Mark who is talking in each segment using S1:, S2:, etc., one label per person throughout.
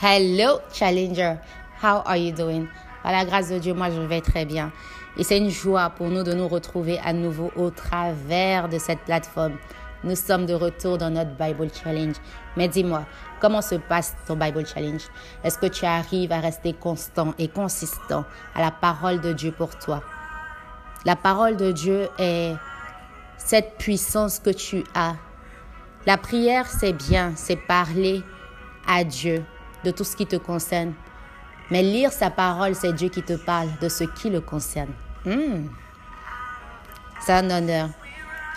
S1: Hello, Challenger. How are you doing? Par la grâce de Dieu, moi, je vais très bien. Et c'est une joie pour nous de nous retrouver à nouveau au travers de cette plateforme. Nous sommes de retour dans notre Bible Challenge. Mais dis-moi, comment se passe ton Bible Challenge? Est-ce que tu arrives à rester constant et consistant à la parole de Dieu pour toi? La parole de Dieu est cette puissance que tu as. La prière, c'est bien, c'est parler à Dieu de tout ce qui te concerne. Mais lire sa parole, c'est Dieu qui te parle de ce qui le concerne. Hmm. C'est un honneur.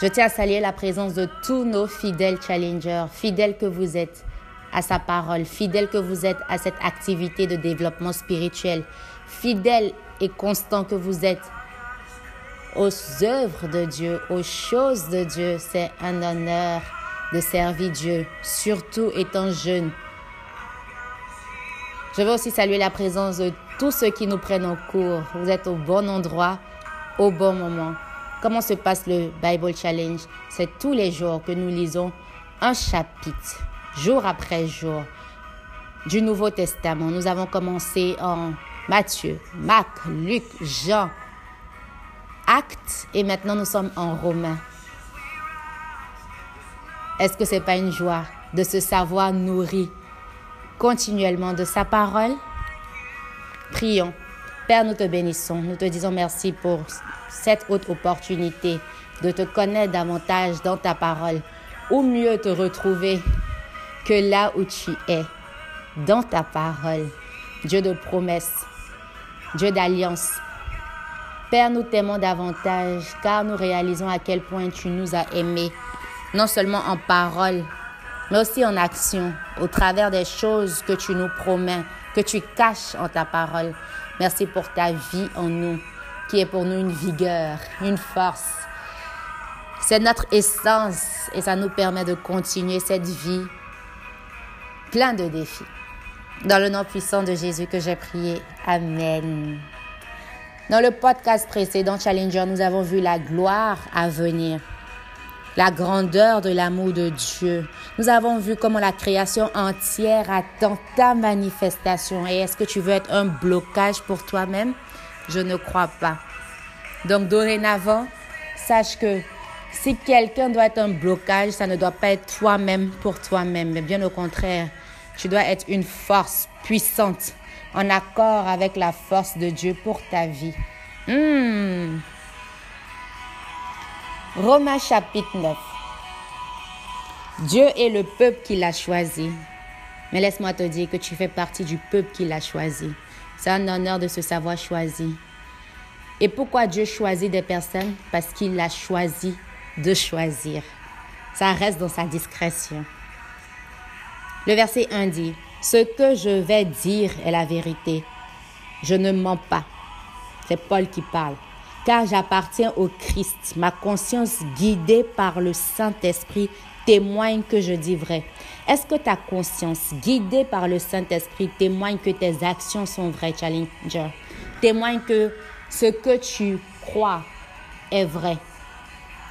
S1: Je tiens à saluer la présence de tous nos fidèles challengers, fidèles que vous êtes à sa parole, fidèles que vous êtes à cette activité de développement spirituel, fidèles et constants que vous êtes aux œuvres de Dieu, aux choses de Dieu. C'est un honneur de servir Dieu, surtout étant jeune. Je veux aussi saluer la présence de tous ceux qui nous prennent en cours. Vous êtes au bon endroit, au bon moment. Comment se passe le Bible Challenge? C'est tous les jours que nous lisons un chapitre, jour après jour, du Nouveau Testament. Nous avons commencé en Matthieu, Marc, Luc, Jean, Actes et maintenant nous sommes en Romains. Est-ce que ce n'est pas une joie de se savoir nourri continuellement de sa parole. Prions. Père, nous te bénissons. Nous te disons merci pour cette haute opportunité de te connaître davantage dans ta parole. Ou mieux te retrouver que là où tu es, dans ta parole. Dieu de promesses, Dieu d'alliance. Père, nous t'aimons davantage car nous réalisons à quel point tu nous as aimés, non seulement en parole, mais aussi en action, au travers des choses que tu nous promets, que tu caches en ta parole. Merci pour ta vie en nous, qui est pour nous une vigueur, une force. C'est notre essence et ça nous permet de continuer cette vie plein de défis. Dans le nom puissant de Jésus que j'ai prié. Amen. Dans le podcast précédent, Challenger, nous avons vu la gloire à venir la grandeur de l'amour de Dieu. Nous avons vu comment la création entière attend ta manifestation. Et est-ce que tu veux être un blocage pour toi-même? Je ne crois pas. Donc dorénavant, sache que si quelqu'un doit être un blocage, ça ne doit pas être toi-même pour toi-même, mais bien au contraire, tu dois être une force puissante en accord avec la force de Dieu pour ta vie. Hmm. Romains chapitre 9. Dieu est le peuple qu'il a choisi. Mais laisse-moi te dire que tu fais partie du peuple qu'il a choisi. C'est un honneur de se savoir choisi. Et pourquoi Dieu choisit des personnes? Parce qu'il a choisi de choisir. Ça reste dans sa discrétion. Le verset 1 dit, Ce que je vais dire est la vérité. Je ne mens pas. C'est Paul qui parle car j'appartiens au Christ. Ma conscience guidée par le Saint-Esprit témoigne que je dis vrai. Est-ce que ta conscience guidée par le Saint-Esprit témoigne que tes actions sont vraies, Challenger? Témoigne que ce que tu crois est vrai.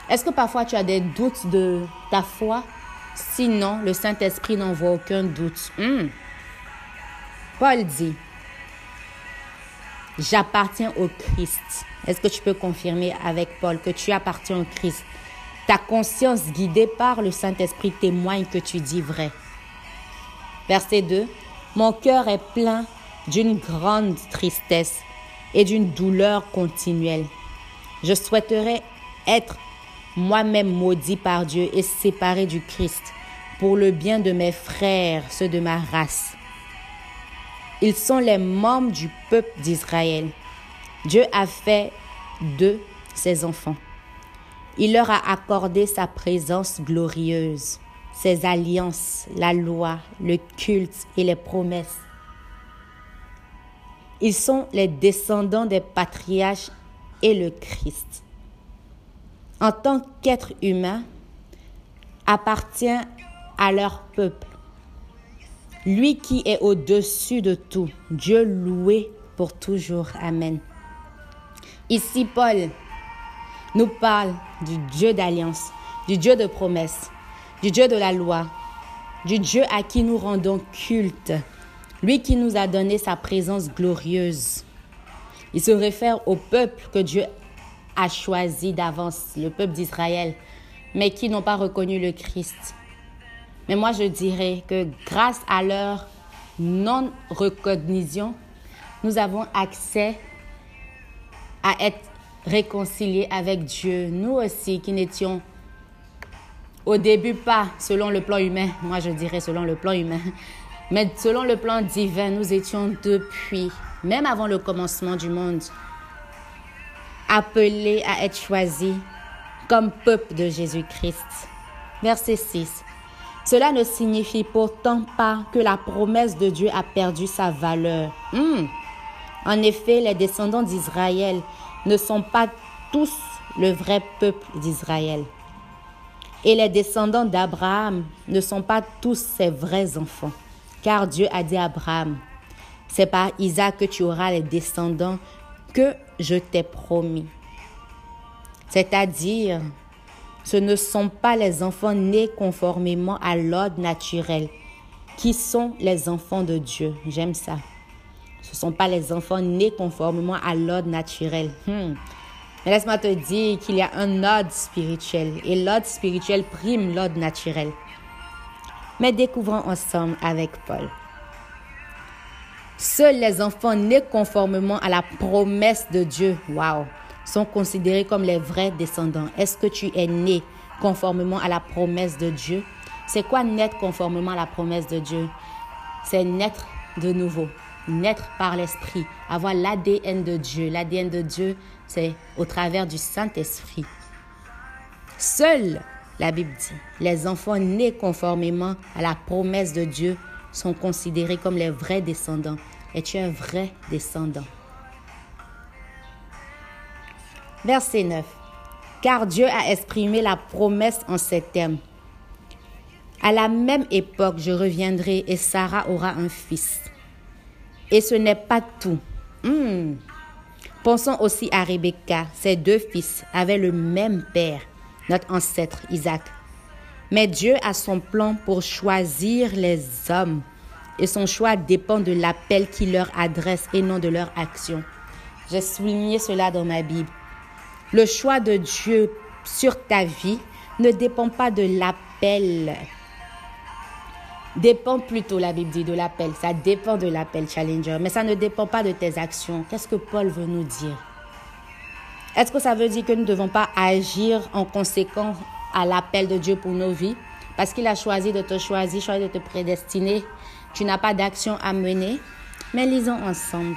S1: Est-ce que parfois tu as des doutes de ta foi? Sinon, le Saint-Esprit n'envoie aucun doute. Hmm. Paul dit, j'appartiens au Christ. Est-ce que tu peux confirmer avec Paul que tu appartiens au Christ? Ta conscience guidée par le Saint-Esprit témoigne que tu dis vrai. Verset 2. Mon cœur est plein d'une grande tristesse et d'une douleur continuelle. Je souhaiterais être moi-même maudit par Dieu et séparé du Christ pour le bien de mes frères, ceux de ma race. Ils sont les membres du peuple d'Israël. Dieu a fait d'eux ses enfants. Il leur a accordé sa présence glorieuse, ses alliances, la loi, le culte et les promesses. Ils sont les descendants des patriarches et le Christ. En tant qu'être humain, appartient à leur peuple. Lui qui est au-dessus de tout, Dieu loué pour toujours. Amen. Ici, Paul nous parle du Dieu d'alliance, du Dieu de promesse, du Dieu de la loi, du Dieu à qui nous rendons culte. lui qui nous a donné sa présence glorieuse. Il se réfère au peuple que Dieu a choisi d'avance, le peuple d'Israël, mais qui n'ont pas reconnu le Christ. Mais moi, je dirais que grâce à leur non-recognition, nous avons accès à être réconciliés avec Dieu. Nous aussi qui n'étions au début pas selon le plan humain, moi je dirais selon le plan humain, mais selon le plan divin, nous étions depuis, même avant le commencement du monde, appelés à être choisis comme peuple de Jésus-Christ. Verset 6. Cela ne signifie pourtant pas que la promesse de Dieu a perdu sa valeur. Hmm. En effet, les descendants d'Israël ne sont pas tous le vrai peuple d'Israël. Et les descendants d'Abraham ne sont pas tous ses vrais enfants. Car Dieu a dit à Abraham, c'est par Isaac que tu auras les descendants que je t'ai promis. C'est-à-dire, ce ne sont pas les enfants nés conformément à l'ordre naturel qui sont les enfants de Dieu. J'aime ça. Ce ne sont pas les enfants nés conformément à l'ordre naturel. Hmm. Mais laisse-moi te dire qu'il y a un ordre spirituel et l'ordre spirituel prime l'ordre naturel. Mais découvrons ensemble avec Paul. Seuls les enfants nés conformément à la promesse de Dieu, wow, sont considérés comme les vrais descendants. Est-ce que tu es né conformément à la promesse de Dieu? C'est quoi naître conformément à la promesse de Dieu? C'est naître de nouveau, naître par l'Esprit, avoir l'ADN de Dieu. L'ADN de Dieu, c'est au travers du Saint-Esprit. Seuls, la Bible dit, les enfants nés conformément à la promesse de Dieu sont considérés comme les vrais descendants. Et tu es un vrai descendant? Verset 9. Car Dieu a exprimé la promesse en ces termes. À la même époque, je reviendrai et Sarah aura un fils. Et ce n'est pas tout. Hmm. Pensons aussi à Rebecca. Ses deux fils avaient le même père, notre ancêtre Isaac. Mais Dieu a son plan pour choisir les hommes. Et son choix dépend de l'appel qu'il leur adresse et non de leur action. J'ai souligné cela dans ma Bible. Le choix de Dieu sur ta vie ne dépend pas de l'appel Dépend plutôt, la Bible dit, de l'appel. Ça dépend de l'appel Challenger, mais ça ne dépend pas de tes actions. Qu'est-ce que Paul veut nous dire? Est-ce que ça veut dire que nous ne devons pas agir en conséquence à l'appel de Dieu pour nos vies? Parce qu'il a choisi de te choisir, choisi de te prédestiner. Tu n'as pas d'action à mener. Mais lisons ensemble.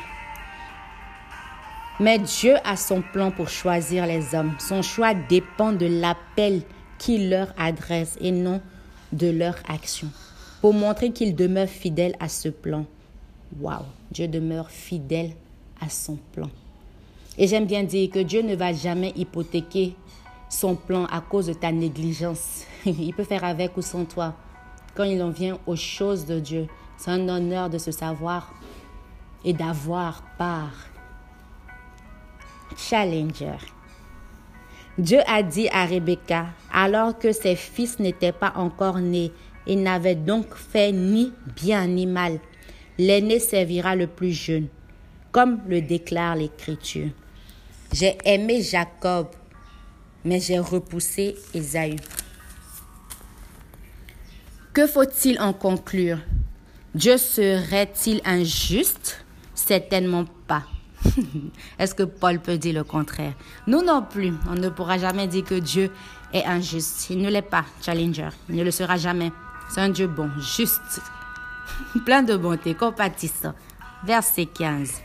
S1: Mais Dieu a son plan pour choisir les hommes. Son choix dépend de l'appel qu'il leur adresse et non de leur action pour montrer qu'il demeure fidèle à ce plan. Waouh, Dieu demeure fidèle à son plan. Et j'aime bien dire que Dieu ne va jamais hypothéquer son plan à cause de ta négligence. il peut faire avec ou sans toi. Quand il en vient aux choses de Dieu, c'est un honneur de se savoir et d'avoir part. Challenger. Dieu a dit à Rebecca, alors que ses fils n'étaient pas encore nés, il n'avait donc fait ni bien ni mal. L'aîné servira le plus jeune, comme le déclare l'Écriture. J'ai aimé Jacob, mais j'ai repoussé Ésaü. Que faut-il en conclure? Dieu serait-il injuste? Certainement pas. Est-ce que Paul peut dire le contraire? Nous non plus. On ne pourra jamais dire que Dieu est injuste. Il ne l'est pas, Challenger. Il ne le sera jamais. C'est un Dieu bon, juste, plein de bonté, compatissant. Verset 15.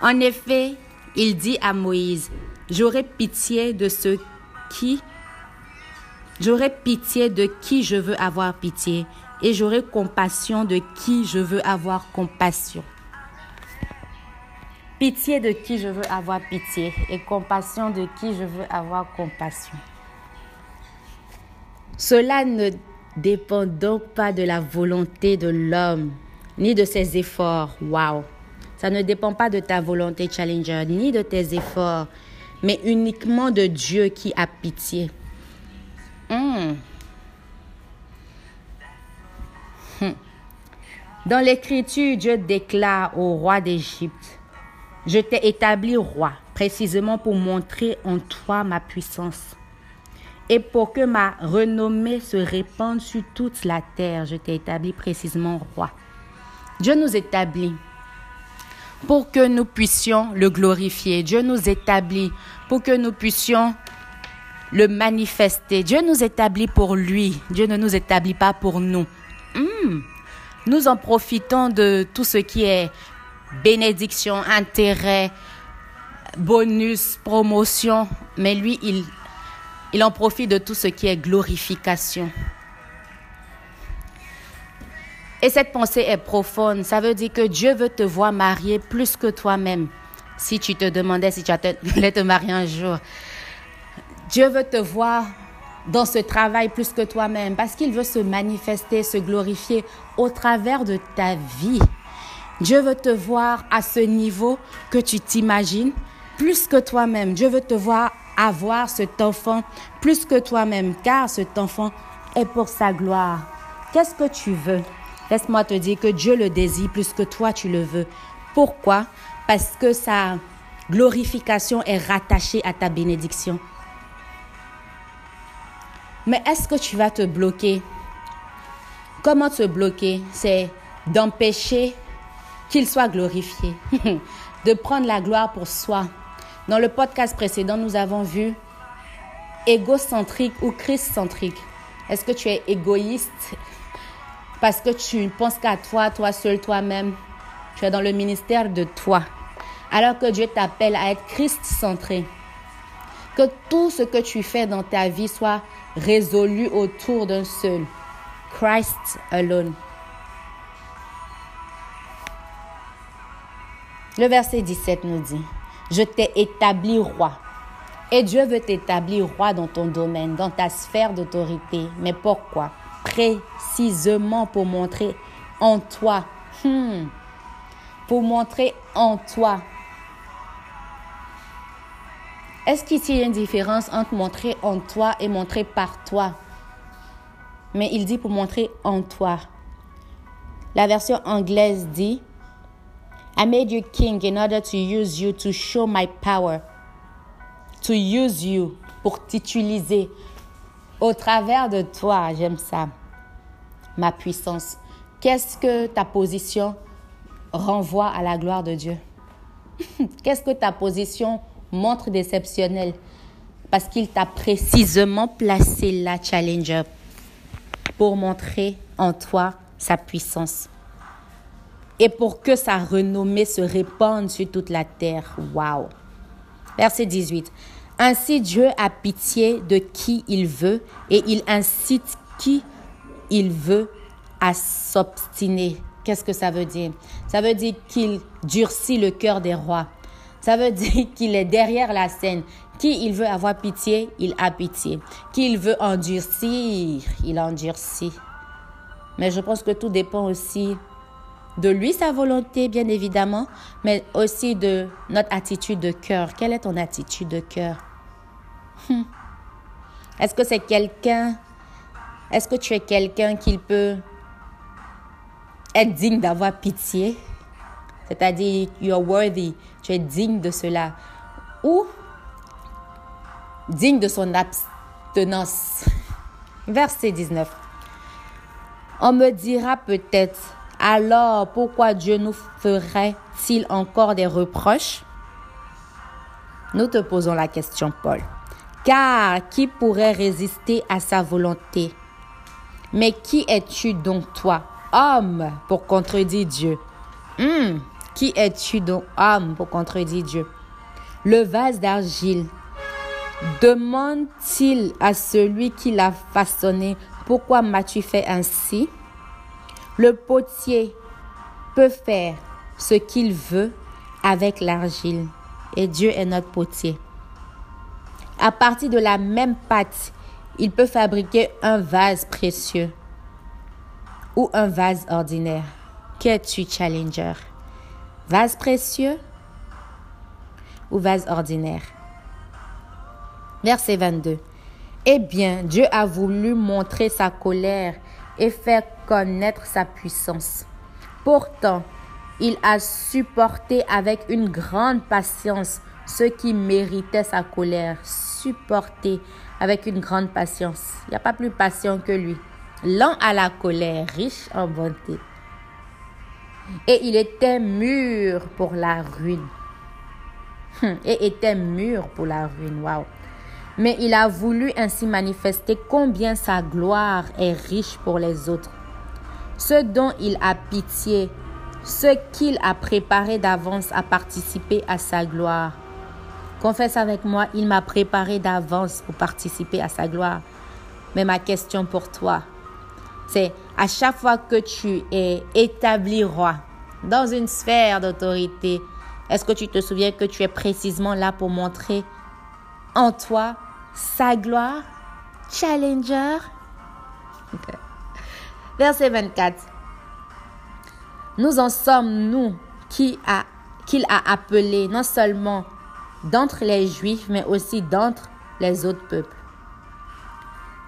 S1: En effet, il dit à Moïse, j'aurai pitié de ceux qui, j'aurai pitié de qui je veux avoir pitié, et j'aurai compassion de qui je veux avoir compassion. Pitié de qui je veux avoir pitié et compassion de qui je veux avoir compassion. Cela ne dépend donc pas de la volonté de l'homme, ni de ses efforts. Wow! Ça ne dépend pas de ta volonté, Challenger, ni de tes efforts, mais uniquement de Dieu qui a pitié. Hmm. Hmm. Dans l'Écriture, Dieu déclare au roi d'Égypte, je t'ai établi roi, précisément pour montrer en toi ma puissance. Et pour que ma renommée se répande sur toute la terre, je t'ai établi précisément roi. Dieu nous établit pour que nous puissions le glorifier. Dieu nous établit pour que nous puissions le manifester. Dieu nous établit pour lui. Dieu ne nous établit pas pour nous. Hmm. Nous en profitons de tout ce qui est bénédiction, intérêt, bonus, promotion. Mais lui, il, il en profite de tout ce qui est glorification. Et cette pensée est profonde. Ça veut dire que Dieu veut te voir marier plus que toi-même. Si tu te demandais si tu allais te marier un jour. Dieu veut te voir dans ce travail plus que toi-même parce qu'il veut se manifester, se glorifier au travers de ta vie. Dieu veut te voir à ce niveau que tu t'imagines plus que toi-même. Dieu veut te voir avoir cet enfant plus que toi-même car cet enfant est pour sa gloire. Qu'est-ce que tu veux? Laisse-moi te dire que Dieu le désire plus que toi tu le veux. Pourquoi? Parce que sa glorification est rattachée à ta bénédiction. Mais est-ce que tu vas te bloquer? Comment te bloquer? C'est d'empêcher qu'il soit glorifié, de prendre la gloire pour soi. Dans le podcast précédent, nous avons vu égocentrique ou christ-centrique. Est-ce que tu es égoïste parce que tu ne penses qu'à toi, toi seul, toi-même? Tu es dans le ministère de toi. Alors que Dieu t'appelle à être Christ-centré. Que tout ce que tu fais dans ta vie soit résolu autour d'un seul. Christ alone. Le verset 17 nous dit, je t'ai établi roi. Et Dieu veut t'établir roi dans ton domaine, dans ta sphère d'autorité. Mais pourquoi? Précisément pour montrer en toi. Hmm. Pour montrer en toi. Est-ce qu'il y a une différence entre montrer en toi et montrer par toi? Mais il dit pour montrer en toi. La version anglaise dit I made you king in order to use you to show my power. To use you pour t'utiliser, au travers de toi, j'aime ça, ma puissance. Qu'est-ce que ta position renvoie à la gloire de Dieu? Qu'est-ce que ta position montre d'exceptionnel? Parce qu'il t'a précisément placé la challenger pour montrer en toi sa puissance et pour que sa renommée se répande sur toute la terre. Wow. Verset 18. Ainsi Dieu a pitié de qui il veut et il incite qui il veut à s'obstiner. Qu'est-ce que ça veut dire? Ça veut dire qu'il durcit le cœur des rois. Ça veut dire qu'il est derrière la scène. Qui il veut avoir pitié, il a pitié. Qui il veut endurcir, il endurcit. Mais je pense que tout dépend aussi de lui, sa volonté, bien évidemment, mais aussi de notre attitude de cœur. Quelle est ton attitude de cœur? Hmm. Est-ce que c'est quelqu'un, est-ce que tu es quelqu'un qui peut être digne d'avoir pitié? C'est-à-dire, you are worthy, tu es digne de cela. Ou digne de son abstinence? Verset 19. On me dira peut-être, alors pourquoi Dieu nous ferait-il encore des reproches? Nous te posons la question, Paul. Car qui pourrait résister à sa volonté? Mais qui es-tu donc toi, homme, pour contredire Dieu? Hmm, Qui es-tu donc, homme, pour contredire Dieu? Le vase d'argile demande-t-il à celui qui l'a façonné, pourquoi m'as-tu fait ainsi? Le potier peut faire ce qu'il veut avec l'argile et Dieu est notre potier. À partir de la même pâte, il peut fabriquer un vase précieux ou un vase ordinaire. Qu'es-tu, Challenger? Vase précieux ou vase ordinaire? Verset 22. Eh bien, Dieu a voulu montrer sa colère et faire connaître sa puissance Pourtant, il a supporté avec une grande patience ce qui méritait sa colère. Supporté avec une grande patience. Il n'y a pas plus patient que lui. Lent à la colère, riche en bonté. Et il était mûr pour la ruine. Hum, et était mûr pour la ruine. Waouh. Mais il a voulu ainsi manifester combien sa gloire est riche pour les autres. Ce dont il a pitié, ce qu'il a préparé d'avance à participer à sa gloire. Confesse avec moi, il m'a préparé d'avance pour participer à sa gloire. Mais ma question pour toi, c'est à chaque fois que tu es établi roi dans une sphère d'autorité, est-ce que tu te souviens que tu es précisément là pour montrer en toi sa gloire? Challenger? Verset 24. Nous en sommes, nous, qui a, qu'il a appelés non seulement d'entre les Juifs, mais aussi d'entre les autres peuples.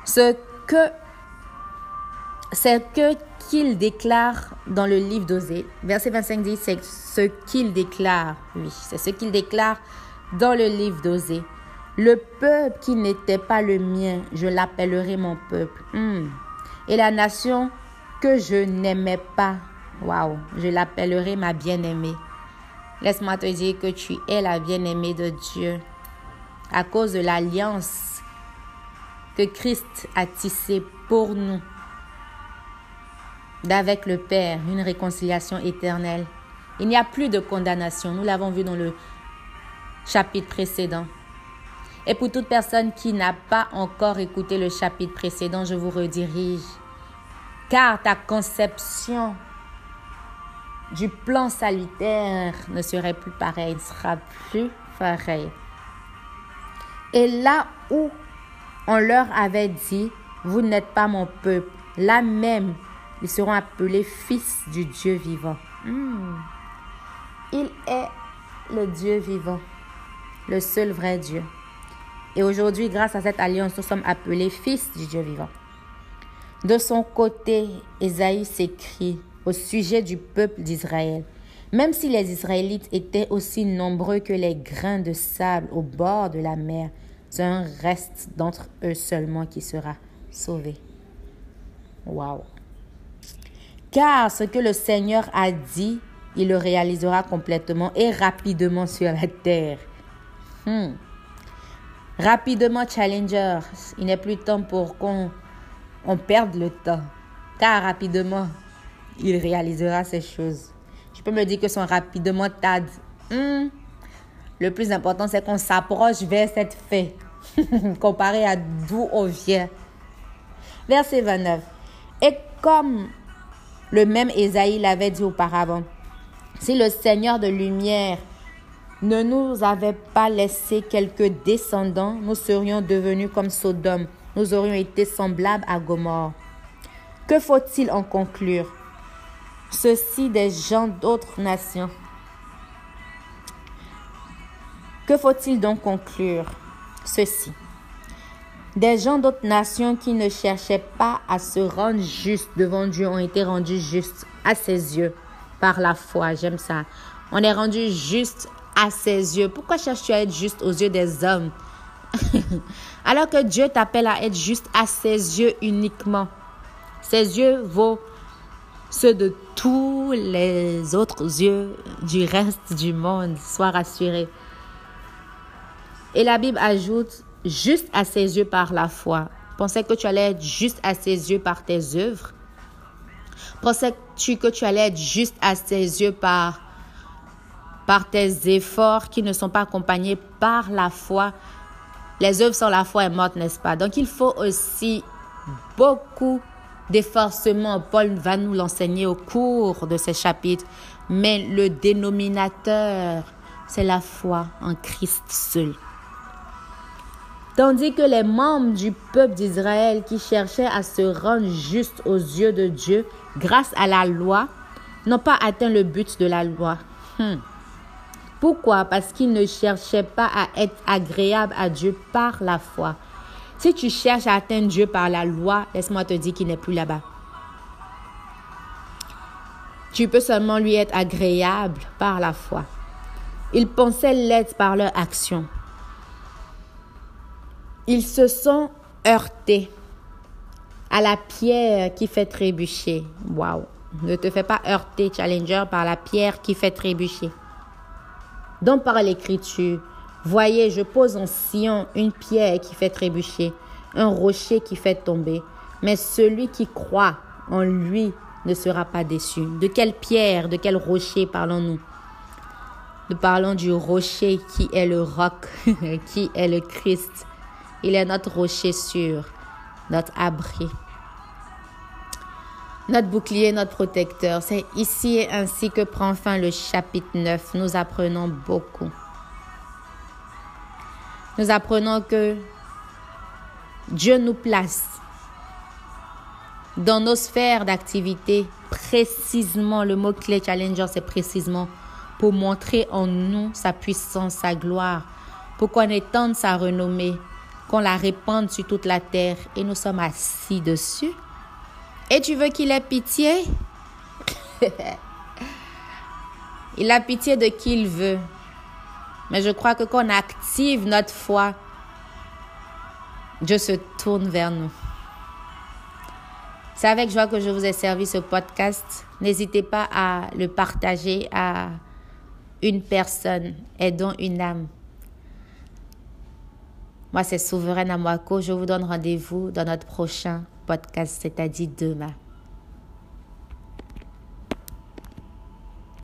S1: Ce que c'est que qu'il déclare dans le livre d'Osée. Verset 25 dit, c'est ce qu'il déclare, oui, c'est ce qu'il déclare dans le livre d'Osée. Le peuple qui n'était pas le mien, je l'appellerai mon peuple. Hmm. Et la nation que je n'aimais pas, waouh, je l'appellerai ma bien-aimée. Laisse-moi te dire que tu es la bien-aimée de Dieu à cause de l'alliance que Christ a tissée pour nous d'avec le Père, une réconciliation éternelle. Il n'y a plus de condamnation. Nous l'avons vu dans le chapitre précédent. Et pour toute personne qui n'a pas encore écouté le chapitre précédent, je vous redirige. Car ta conception du plan salutaire ne serait plus pareille, ne sera plus pareille. Et là où on leur avait dit, vous n'êtes pas mon peuple, là même, ils seront appelés fils du Dieu vivant. Hmm. Il est le Dieu vivant, le seul vrai Dieu. Et aujourd'hui, grâce à cette alliance, nous sommes appelés fils du Dieu vivant. De son côté, Esaïe s'écrit au sujet du peuple d'Israël. Même si les Israélites étaient aussi nombreux que les grains de sable au bord de la mer, c'est un reste d'entre eux seulement qui sera sauvé. Waouh! Car ce que le Seigneur a dit, il le réalisera complètement et rapidement sur la terre. Hmm. Rapidement, Challenger, il n'est plus temps pour qu'on on perde le temps. Car rapidement, il réalisera ces choses. Je peux me dire que son rapidement tad. Hmm. Le plus important, c'est qu'on s'approche vers cette fait, comparé à d'où on vient. Verset 29. Et comme le même Esaïe l'avait dit auparavant, si le Seigneur de lumière ne nous avait pas laissé quelques descendants, nous serions devenus comme Sodome. Nous aurions été semblables à Gomorre. Que faut-il en conclure? Ceci des gens d'autres nations. Que faut-il donc conclure? Ceci. Des gens d'autres nations qui ne cherchaient pas à se rendre justes devant Dieu ont été rendus justes à ses yeux par la foi. J'aime ça. On est rendu juste à ses yeux. Pourquoi cherches-tu à être juste aux yeux des hommes? Alors que Dieu t'appelle à être juste à ses yeux uniquement. Ses yeux vaut ceux de tous les autres yeux du reste du monde. Sois rassuré. Et la Bible ajoute, juste à ses yeux par la foi. Pensais que tu allais être juste à ses yeux par tes œuvres? Pensais-tu que tu allais être juste à ses yeux par par tes efforts qui ne sont pas accompagnés par la foi? Les œuvres sans la foi est morte, n'est-ce pas? Donc il faut aussi beaucoup d'efforcement. Paul va nous l'enseigner au cours de ces chapitres. Mais le dénominateur, c'est la foi en Christ seul. Tandis que les membres du peuple d'Israël qui cherchaient à se rendre juste aux yeux de Dieu grâce à la loi n'ont pas atteint le but de la loi. Hmm. Pourquoi? Parce qu'il ne cherchait pas à être agréable à Dieu par la foi. Si tu cherches à atteindre Dieu par la loi, laisse-moi te dire qu'il n'est plus là-bas. Tu peux seulement lui être agréable par la foi. Ils pensaient l'être par leur action. Ils se sont heurtés à la pierre qui fait trébucher. Waouh! Ne te fais pas heurter, Challenger, par la pierre qui fait trébucher. Donc par l'écriture, voyez, je pose en Sion une pierre qui fait trébucher, un rocher qui fait tomber. Mais celui qui croit en lui ne sera pas déçu. De quelle pierre, de quel rocher parlons-nous? Nous parlons du rocher qui est le roc, qui est le Christ. Il est notre rocher sûr, notre abri, notre bouclier, notre protecteur. C'est ici et ainsi que prend fin le chapitre 9. Nous apprenons beaucoup. Nous apprenons que Dieu nous place dans nos sphères d'activité, précisément, le mot-clé challenger, c'est précisément pour montrer en nous sa puissance, sa gloire, pour qu'on étende sa renommée, qu'on la répande sur toute la terre et nous sommes assis dessus. Et tu veux qu'il ait pitié? Il a pitié de qui il veut. Mais je crois que quand on active notre foi, Dieu se tourne vers nous. C'est avec joie que je vous ai servi ce podcast. N'hésitez pas à le partager à une personne, aidant une âme. Moi, c'est Souveraine Amwako. Je vous donne rendez-vous dans notre prochain podcast, c'est-à-dire demain.